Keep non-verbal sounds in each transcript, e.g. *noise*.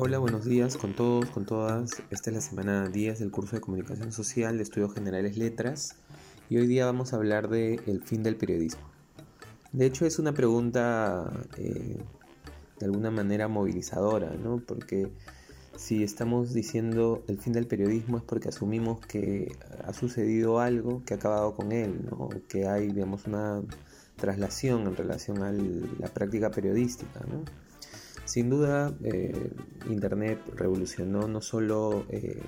Hola, buenos días con todos, con todas. Esta es la semana 10 del curso de Comunicación Social de Estudios Generales Letras y hoy día vamos a hablar de el fin del periodismo. De hecho es una pregunta eh, de alguna manera movilizadora, ¿no? Porque si estamos diciendo el fin del periodismo es porque asumimos que ha sucedido algo que ha acabado con él, ¿no? Que hay, digamos, una traslación en relación a la práctica periodística, ¿no? Sin duda, eh, Internet revolucionó no solo eh,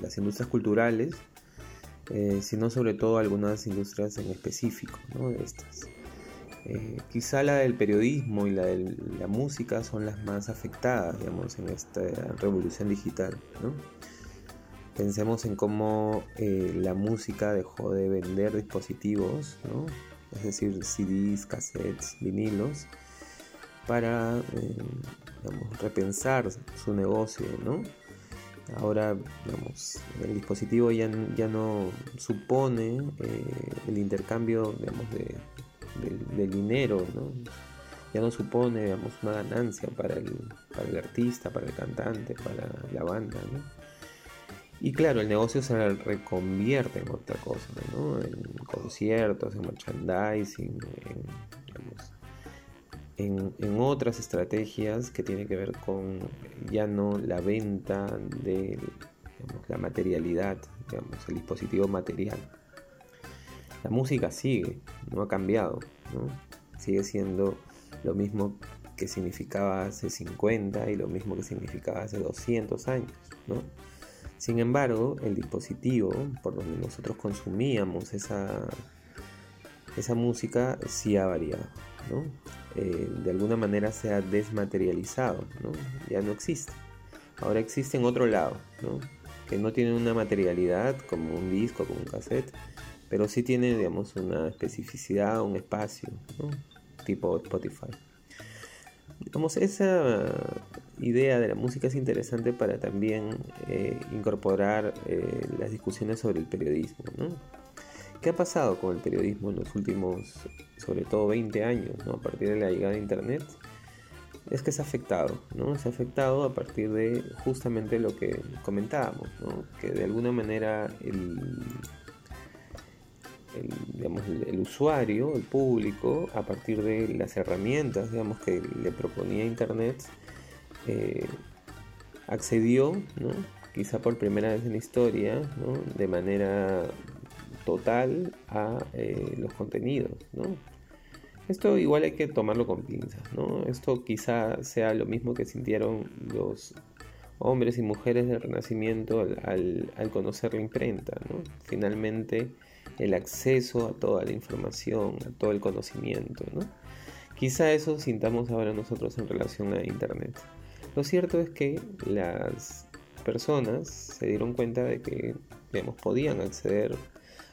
las industrias culturales, eh, sino sobre todo algunas industrias en específico de estas. quizá la del periodismo y la de la música son las más afectadas digamos, en esta revolución digital. Pensemos en cómo la música dejó de vender dispositivos, es decir, CDs, cassettes, vinilos, para eh, repensar su negocio, ¿no? Ahora, el dispositivo ya, ya no supone eh, el intercambio, de, dinero, ¿no? Ya no supone, digamos, una ganancia para el, para el artista, para el cantante, para la banda, ¿no? Y claro, el negocio se reconvierte en otra cosa, ¿no? En conciertos, en merchandising, en, en, otras estrategias que tienen que ver con ya no la venta de la materialidad, digamos, el dispositivo material. La música sigue, no ha cambiado, sigue siendo lo mismo que significaba hace 50 y lo mismo que significaba hace 200 años. Sin embargo, el dispositivo por donde nosotros consumíamos esa, esa música sí ha variado. Eh, de alguna manera se ha desmaterializado, ya no existe. Ahora existe en otro lado, que no tiene una materialidad como un disco, como un cassette, pero sí tiene digamos, una especificidad, un espacio, tipo Spotify. Digamos, esa idea de la música es interesante para también eh, incorporar eh, las discusiones sobre el periodismo. ¿Qué ha pasado con el periodismo en los últimos, sobre todo 20 años, a partir de la llegada de Internet? Es que se ha afectado, ¿no? Se ha afectado a partir de justamente lo que comentábamos. Que de alguna manera el, el, usuario, el público, a partir de las herramientas, digamos, que le proponía Internet, eh, accedió, ¿no? quizá por primera vez en la historia, ¿no? de manera total a eh, los contenidos, ¿no? Esto igual hay que tomarlo con pinzas, ¿no? Esto quizá sea lo mismo que sintieron los hombres y mujeres del Renacimiento al, conocer la imprenta, ¿no? Finalmente el acceso a toda la información, a todo el conocimiento, ¿no? Quizá eso sintamos ahora nosotros en relación a Internet. Lo cierto es que las personas se dieron cuenta de que, digamos, podían acceder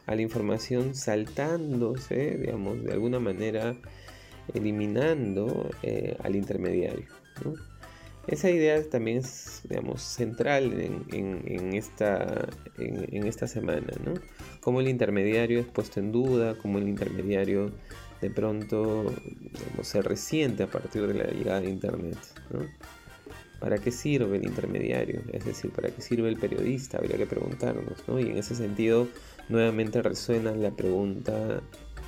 a la información saltándose, digamos, de alguna manera eliminando eh, al intermediario. Esa idea también es, digamos, central en, esta, en, esta semana, ¿no? Cómo el intermediario es puesto en duda, cómo el intermediario de pronto se resiente a partir de la llegada de Internet, ¿Para qué sirve el intermediario? Es decir, ¿para qué sirve el periodista? Habría que preguntarnos, ¿no? Y en ese sentido, nuevamente resuena la pregunta,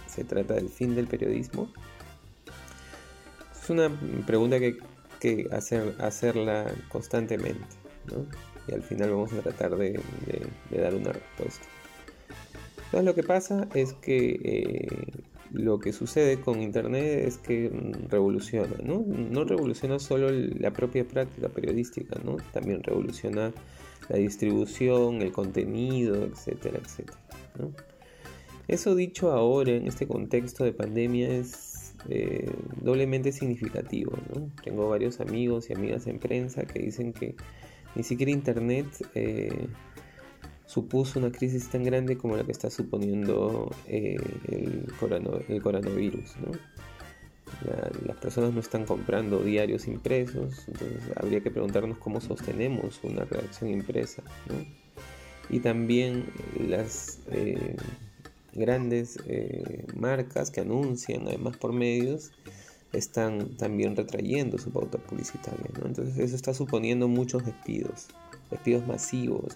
¿se trata del fin del periodismo? Es una pregunta que que hacer, hacerla constantemente, ¿no? Y al final vamos a tratar de, dar una respuesta. Entonces lo que pasa es que eh, lo que sucede con Internet es que revoluciona, ¿no? No revoluciona solo la propia práctica periodística, ¿no? También revoluciona la distribución, el contenido, etcétera, etcétera. Eso dicho ahora en este contexto de pandemia es eh, doblemente significativo. Tengo varios amigos y amigas en prensa que dicen que ni siquiera Internet eh, supuso una crisis tan grande como la que está suponiendo eh, el, coronavirus. las personas no están comprando diarios impresos, entonces habría que preguntarnos cómo sostenemos una redacción impresa. Y también las eh, grandes eh, marcas que anuncian, además por medios, están también retrayendo su pauta publicitaria. ¿no? Entonces eso está suponiendo muchos despidos, despidos masivos.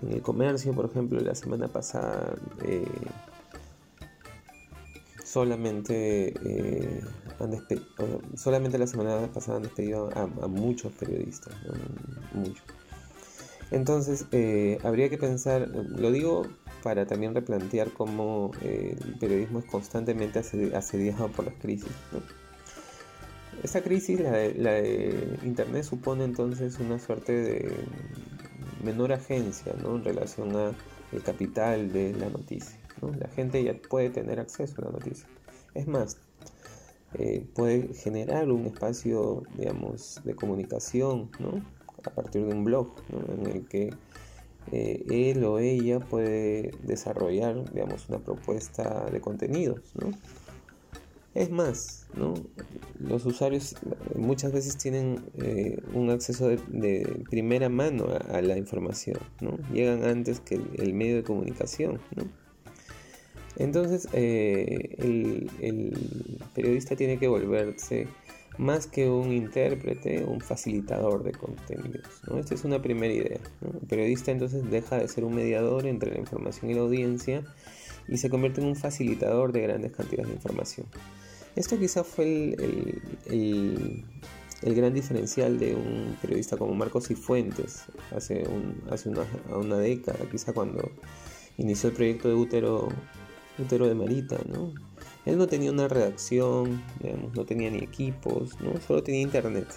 En el comercio, por ejemplo, la semana pasada eh, solamente, eh, solamente la semana pasada han despedido a, muchos periodistas. Muchos. Entonces, eh, habría que pensar, lo digo para también replantear cómo eh, el periodismo es constantemente asediado por las crisis. Esta crisis, la de, Internet, supone entonces una suerte de menor agencia en relación al capital de la noticia. La gente ya puede tener acceso a la noticia. Es más, eh, puede generar un espacio, digamos, de comunicación, ¿no? A partir de un blog en el que eh, él o ella puede desarrollar digamos una propuesta de contenidos es más los usuarios muchas veces tienen eh, un acceso de, primera mano a, la información ¿no? llegan antes que el, medio de comunicación entonces eh, el, el periodista tiene que volverse más que un intérprete, un facilitador de contenidos. ¿no? Esta es una primera idea. El periodista entonces deja de ser un mediador entre la información y la audiencia y se convierte en un facilitador de grandes cantidades de información. Esto quizá fue el, gran diferencial de un periodista como Marcos Cifuentes hace, hace una, una, década, quizá cuando inició el proyecto de Útero, Útero de Marita, ¿no? Él no tenía una redacción, no tenía ni equipos, ¿no? solo tenía internet.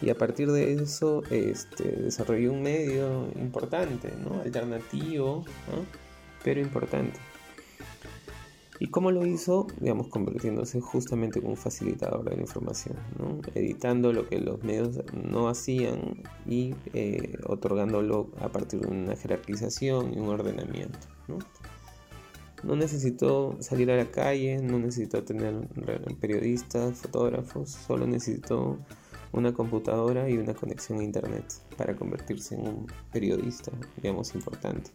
Y a partir de eso este, desarrolló un medio importante, ¿no? alternativo, pero importante. ¿Y cómo lo hizo? Digamos, convirtiéndose justamente en un facilitador de la información, ¿no? editando lo que los medios no hacían y eh, otorgándolo a partir de una jerarquización y un ordenamiento. ¿no? No necesitó salir a la calle, no necesitó tener periodistas, fotógrafos, solo necesitó una computadora y una conexión a internet para convertirse en un periodista, digamos, importante.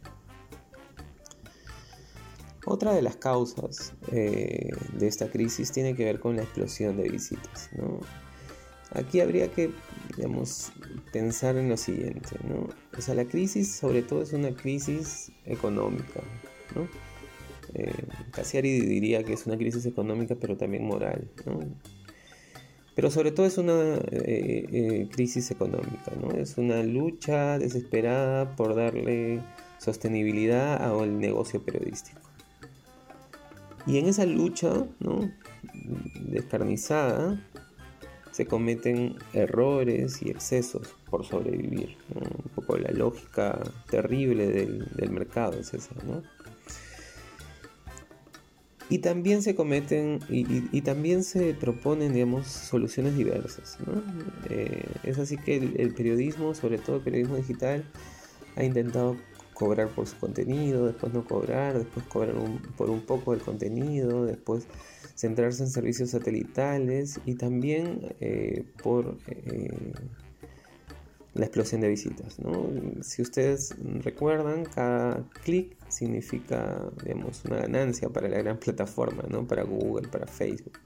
Otra de las causas eh, de esta crisis tiene que ver con la explosión de visitas. Aquí habría que, digamos, pensar en lo siguiente. ¿no? O sea, la crisis sobre todo es una crisis económica. ¿no? Eh, Cassiari diría que es una crisis económica, pero también moral. Pero sobre todo es una eh, eh, crisis económica, es una lucha desesperada por darle sostenibilidad al negocio periodístico. Y en esa lucha descarnizada se cometen errores y excesos por sobrevivir. Un poco la lógica terrible del, del mercado es esa. ¿no? Y también se cometen y, también se proponen, digamos, soluciones diversas. Eh, es así que el, periodismo, sobre todo el periodismo digital, ha intentado cobrar por su contenido, después no cobrar, después cobrar por un poco del contenido, después centrarse en servicios satelitales y también eh, por eh, la explosión de visitas. ¿no? Si ustedes recuerdan, cada clic significa digamos, una ganancia para la gran *laughs* plataforma, ¿no? para Google, para Facebook.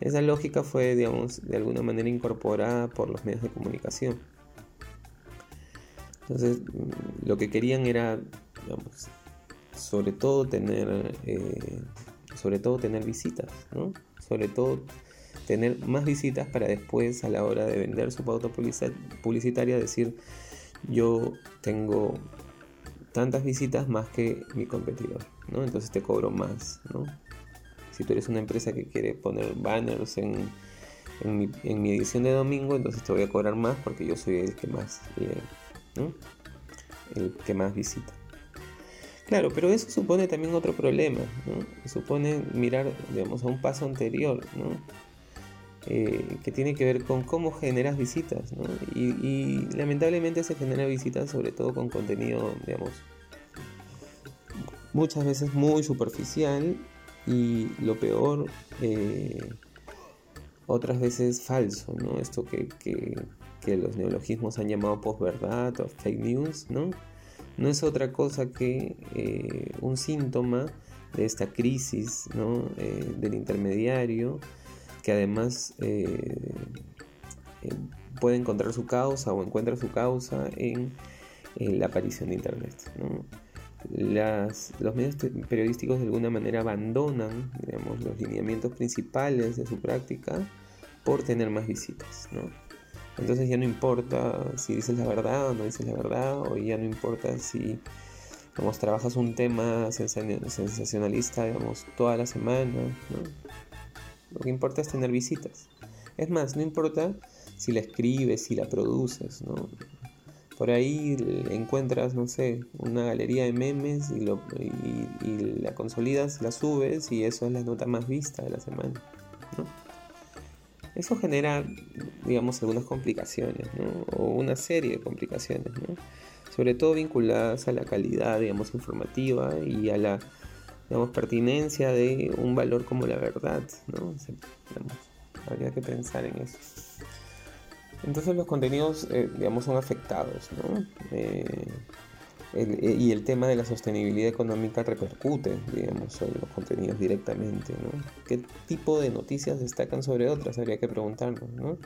Esa lógica fue digamos, de alguna manera incorporada por los medios de comunicación. Entonces, lo que querían era, digamos, sobre todo tener, eh, sobre todo tener visitas, ¿no? sobre todo tener más visitas para después a la hora de vender su pauta publicitaria decir yo tengo tantas visitas más que mi competidor, ¿no? Entonces te cobro más, ¿no? Si tú eres una empresa que quiere poner banners en, en, mi, edición de domingo, entonces te voy a cobrar más porque yo soy el que más ¿no? El que más visita. Claro, pero eso supone también otro problema. Supone mirar, digamos, a un paso anterior, ¿no? Eh, que tiene que ver con cómo generas visitas, y, lamentablemente se genera visitas sobre todo con contenido, digamos, muchas veces muy superficial y lo peor, eh, otras veces falso, ¿no? Esto que, los neologismos han llamado posverdad o fake news, ¿no? No es otra cosa que eh, un síntoma de esta crisis ¿no? Del intermediario, que además eh, eh, puede encontrar su causa o encuentra su causa en, la aparición de Internet. los medios periodísticos de alguna manera abandonan digamos, los lineamientos principales de su práctica por tener más visitas. Entonces ya no importa si dices la verdad o no dices la verdad, o ya no importa si digamos, trabajas un tema sensacionalista digamos, toda la semana. Lo que importa es tener visitas. Es más, no importa si la escribes, si la produces. ¿no? Por ahí encuentras, no sé, una galería de memes y, lo, y, la consolidas, la subes y eso es la nota más vista de la semana. Eso genera, digamos, algunas complicaciones, ¿no? O una serie de complicaciones, ¿no? Sobre todo vinculadas a la calidad, digamos, informativa y a la, digamos, pertinencia de un valor como la verdad, ¿no? habría que pensar en eso. Entonces los contenidos, eh, digamos, son afectados, ¿no? Eh, eh, y el tema de la sostenibilidad económica repercute, digamos, sobre los contenidos directamente, ¿no? ¿Qué tipo de noticias destacan sobre otras? Habría que preguntarnos, ¿no?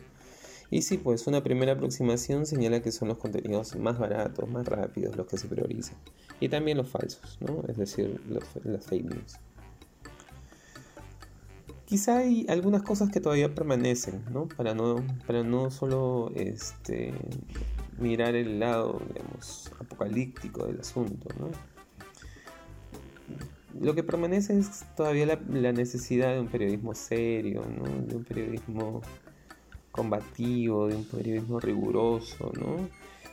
Y sí, pues una primera aproximación señala que son los contenidos más baratos, más rápidos los que se priorizan. Y también los falsos, ¿no? Es decir, los, las fake news. Quizá hay algunas cosas que todavía permanecen, ¿no? Para no, para no solo este, mirar el lado, digamos, apocalíptico del asunto, ¿no? Lo que permanece es todavía la, necesidad de un periodismo serio, ¿no? De un periodismo combativo, de un periodismo riguroso, ¿no?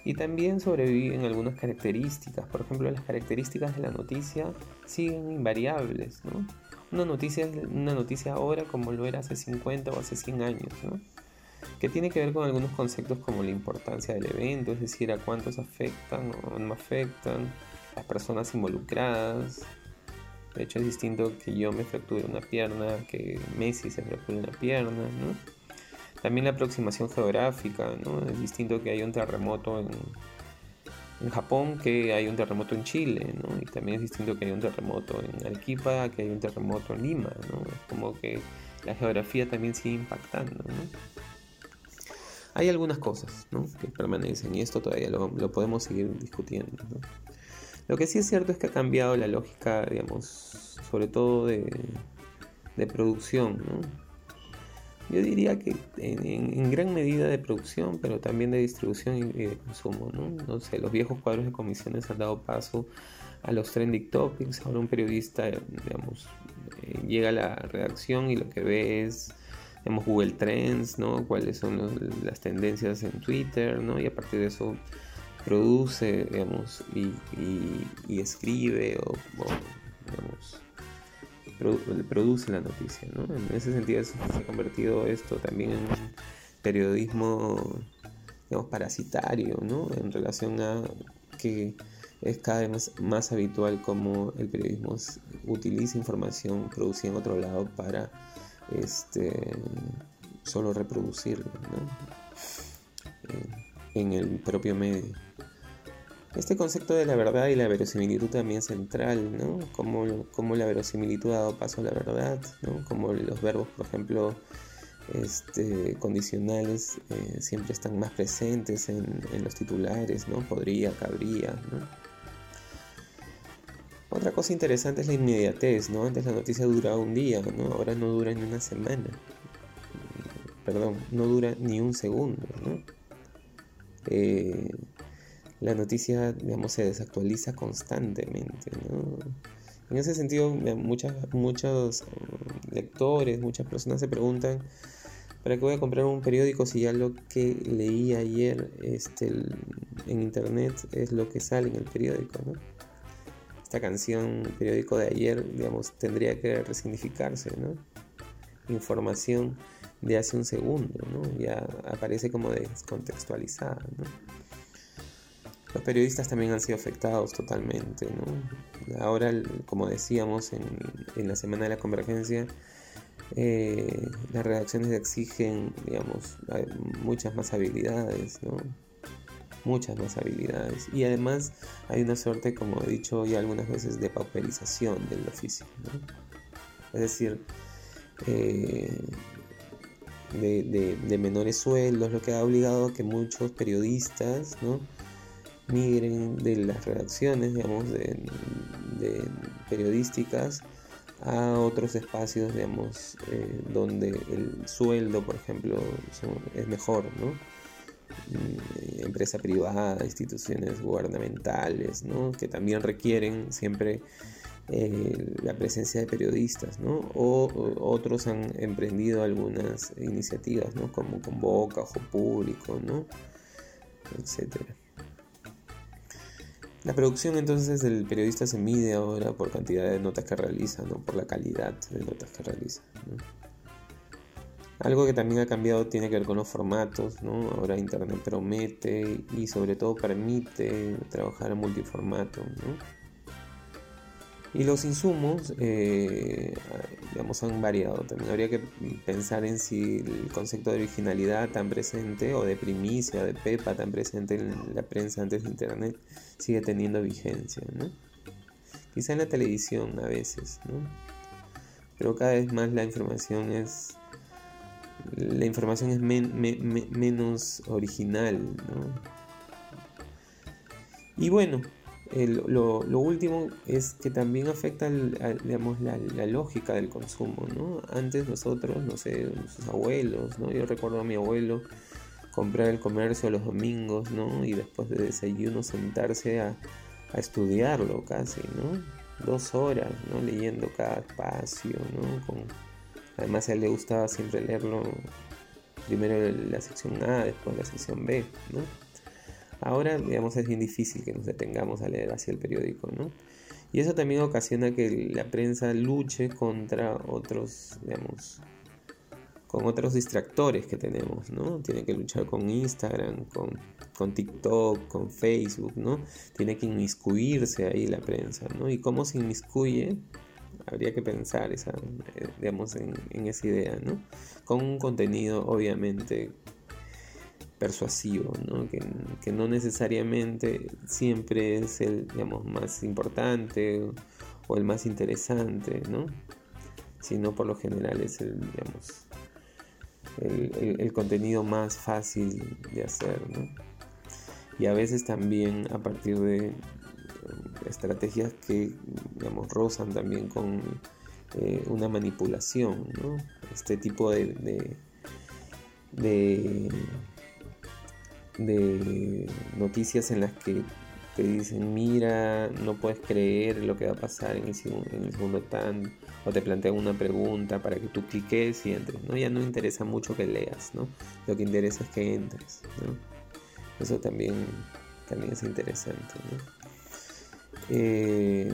Y también sobreviven algunas características, por ejemplo, las características de la noticia siguen invariables, ¿no? Una noticia es una noticia ahora como lo era hace 50 o hace 100 años, ¿no? que tiene que ver con algunos conceptos como la importancia del evento, es decir, a cuántos afectan o no afectan, las personas involucradas. De hecho, es distinto que yo me fracture una pierna, que Messi se fracture una pierna, ¿no? También la aproximación geográfica, ¿no? Es distinto que haya un terremoto en, Japón que hay un terremoto en Chile, ¿no? Y también es distinto que haya un terremoto en Arequipa que hay un terremoto en Lima, ¿no? Es como que la geografía también sigue impactando, ¿no? Hay algunas cosas que permanecen y esto todavía lo, podemos seguir discutiendo. Lo que sí es cierto es que ha cambiado la lógica, digamos, sobre todo de, producción. Yo diría que en, gran medida de producción, pero también de distribución y, de consumo. ¿no? no sé, los viejos cuadros de comisiones han dado paso a los trending topics. Ahora un periodista, digamos, eh, llega a la redacción y lo que ve es Google Trends, ¿no? Cuáles son las tendencias en Twitter, ¿no? Y a partir de eso produce, digamos, y, escribe o, digamos, produce la noticia, ¿no? En ese sentido se ha convertido esto también en periodismo, digamos, parasitario, ¿no? En relación a que es cada vez más habitual como el periodismo utiliza información producida en otro lado para este, solo reproducirlo en el propio medio. Este concepto de la verdad y la verosimilitud también es central, ¿no? Como, la verosimilitud ha dado paso a la verdad, ¿no? Como los verbos, por ejemplo, este, condicionales eh, siempre están más presentes en, en, los titulares, ¿no? Podría, cabría, ¿no? Otra cosa interesante es la inmediatez, ¿no? Antes la noticia duraba un día, ¿no? Ahora no dura ni una semana. Perdón, no dura ni un segundo, ¿no? Eh, la noticia, digamos, se desactualiza constantemente, ¿no? En ese sentido, muchas, muchos um, lectores, muchas personas se preguntan, ¿para qué voy a comprar un periódico si ya lo que leí ayer este, en internet es lo que sale en el periódico, ¿no? esta canción periódico de ayer, digamos, tendría que resignificarse, ¿no? Información de hace un segundo, ¿no? Ya aparece como descontextualizada, ¿no? Los periodistas también han sido afectados totalmente, ¿no? Ahora, como decíamos en, la Semana de la Convergencia, eh, las redacciones exigen, digamos, muchas más habilidades, ¿no? muchas más habilidades. Y además hay una suerte, como he dicho ya algunas veces, de pauperización del oficio. Es decir, eh, de, menores sueldos, lo que ha obligado a que muchos periodistas ¿no? Migren de las redacciones, digamos, de, periodísticas a otros espacios, digamos, eh, donde el sueldo, por ejemplo, es mejor, ¿no? Mm, empresa privada, instituciones gubernamentales, ¿no? Que también requieren siempre eh, la presencia de periodistas, ¿no? O, otros han emprendido algunas iniciativas, ¿no? Como Convoca, Ojo Público, ¿no? Etcétera. La producción entonces del periodista se mide ahora por cantidad de notas que realiza, no por la calidad de notas que realiza. Algo que también ha cambiado tiene que ver con los formatos, ¿no? Ahora Internet promete y sobre todo permite trabajar en multiformato, ¿no? Y los insumos, eh, digamos, han variado. También habría que pensar en si el concepto de originalidad tan presente o de primicia, de pepa tan presente en la prensa antes de Internet sigue teniendo vigencia, ¿no? Quizá en la televisión a veces, ¿no? Pero cada vez más la información es la información es menos original, ¿no? Y bueno, lo, último es que también afecta digamos, la, lógica del consumo, ¿no? Antes nosotros, no sé, nuestros abuelos, ¿no? Yo recuerdo a mi abuelo comprar el comercio los domingos, ¿no? Y después de desayuno sentarse a, estudiarlo casi, ¿no? Dos horas, ¿no? Leyendo cada espacio, ¿no? Además a él le gustaba siempre leerlo primero la sección A, después la sección B, ¿no? Ahora, digamos, es bien difícil que nos detengamos a leer hacia el periódico, ¿no? Y eso también ocasiona que la prensa luche contra otros, digamos, con otros distractores que tenemos, ¿no? Tiene que luchar con Instagram, con, con TikTok, con Facebook, ¿no? Tiene que inmiscuirse ahí la prensa, ¿no? Y cómo se inmiscuye, habría que pensar esa, eh, digamos, en, en esa idea, ¿no? Con un contenido, obviamente, persuasivo, ¿no? Que, no necesariamente siempre es el digamos, más importante o, el más interesante, ¿no? sino por lo general es el, digamos, el, contenido más fácil de hacer. ¿no? Y a veces también a partir de estrategias que digamos, rozan también con eh, una manipulación, ¿no? este tipo de de noticias en las que te dicen, mira, no puedes creer lo que va a pasar en el, segundo tan, o te plantean una pregunta para que tú cliques y entres, ¿no? Ya no interesa mucho que leas, ¿no? Lo que interesa es que entres, ¿no? Eso también, también es interesante, eh,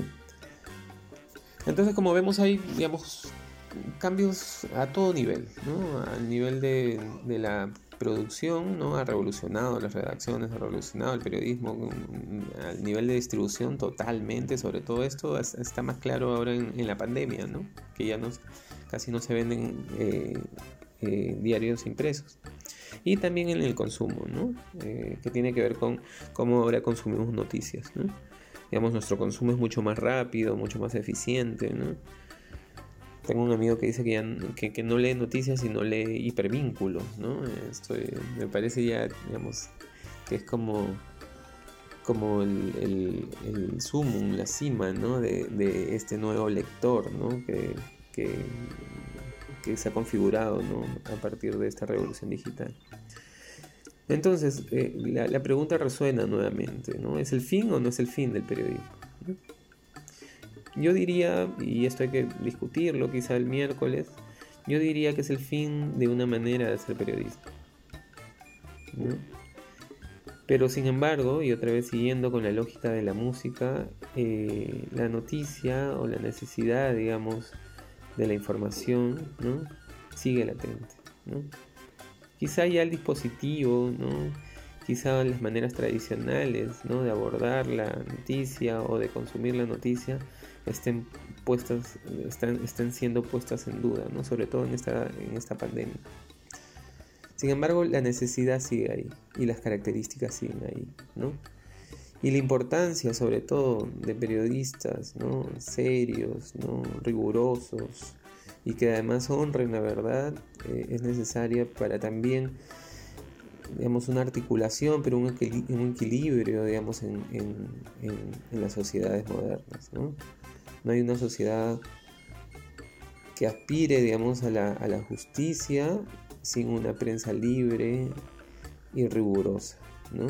entonces, como vemos, hay, digamos, cambios a todo nivel, ¿no? Al nivel de, de la producción ¿no? ha revolucionado las redacciones, ha revolucionado el periodismo mm, al nivel de distribución totalmente, sobre todo esto está más claro ahora en, la pandemia, ¿no? que ya no, casi no se venden eh, eh, diarios impresos. Y también en el consumo, ¿no? Eh, que tiene que ver con cómo ahora consumimos noticias. ¿no? Digamos, nuestro consumo es mucho más rápido, mucho más eficiente. ¿no? Tengo un amigo que dice que, que, no lee noticias sino lee hipervínculos, ¿no? Esto eh, me parece ya, digamos, que es como, como el, sumum, la cima, ¿no? De, este nuevo lector, ¿no? Que, se ha configurado, ¿no? A partir de esta revolución digital. Entonces, eh, la, la, pregunta resuena nuevamente, ¿no? ¿Es el fin o no es el fin del periodismo? Yo diría, y esto hay que discutirlo quizá el miércoles, yo diría que es el fin de una manera de hacer periodismo. Pero sin embargo, y otra vez siguiendo con la lógica de la música, eh, la noticia o la necesidad, digamos, de la información, ¿no? sigue latente. ¿no? Quizá ya el dispositivo, ¿no? quizá las maneras tradicionales ¿no? de abordar la noticia o de consumir la noticia estén puestas, están, estén siendo puestas en duda, ¿no? sobre todo en esta, en esta pandemia. Sin embargo, la necesidad sigue ahí y las características siguen ahí, ¿no? Y la importancia, sobre todo, de periodistas, ¿no? Serios, ¿no? Rigurosos y que además honren la verdad, eh, es necesaria para también, digamos, una articulación, pero un, equilibrio, digamos, en, las sociedades modernas, ¿no? No hay una sociedad que aspire, digamos, a la, a la justicia sin una prensa libre y rigurosa, ¿no?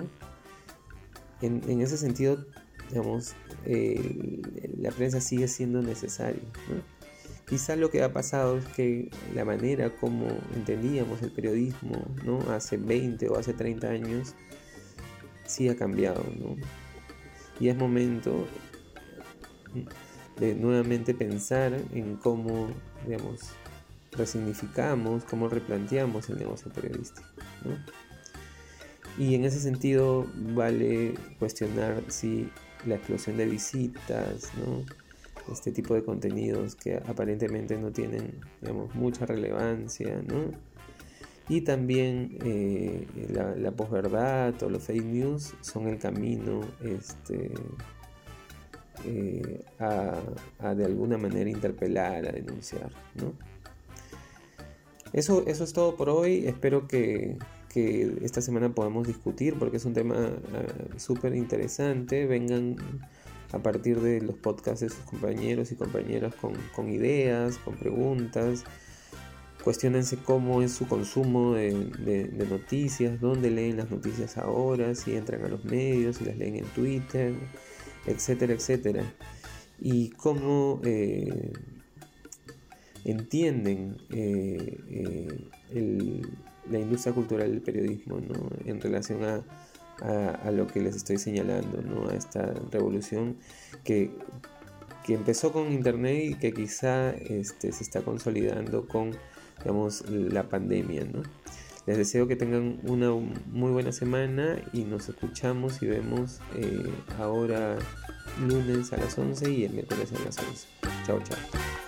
En, ese sentido, digamos, la prensa sigue siendo necesaria, Quizá lo que ha pasado es que la manera como entendíamos el periodismo, ¿no? Hace 20 o hace 30 años, sí ha cambiado, ¿no? Y es momento de nuevamente pensar en cómo, digamos, resignificamos, cómo replanteamos el negocio periodístico. Y en ese sentido vale cuestionar si la explosión de visitas, este tipo de contenidos que aparentemente no tienen digamos, mucha relevancia, y también eh, la, posverdad o los fake news son el camino este, eh, a, de alguna manera interpelar, a denunciar. ¿no? Eso, eso es todo por hoy. Espero que, esta semana podamos discutir porque es un tema ah, súper interesante. Vengan a partir de los podcasts de sus compañeros y compañeras con, ideas, con preguntas. Cuestionense cómo es su consumo de, noticias, dónde leen las noticias ahora, si entran a los medios, si las leen en Twitter, etcétera, etcétera. Y cómo eh, entienden eh, eh, la industria cultural del periodismo en relación a, lo que les estoy señalando, ¿no? a esta revolución que, empezó con Internet y que quizá este, se está consolidando con digamos, la pandemia. Les deseo que tengan una muy buena semana y nos escuchamos y vemos eh, ahora lunes a las 11 y el miércoles a las 11. Chao, chao.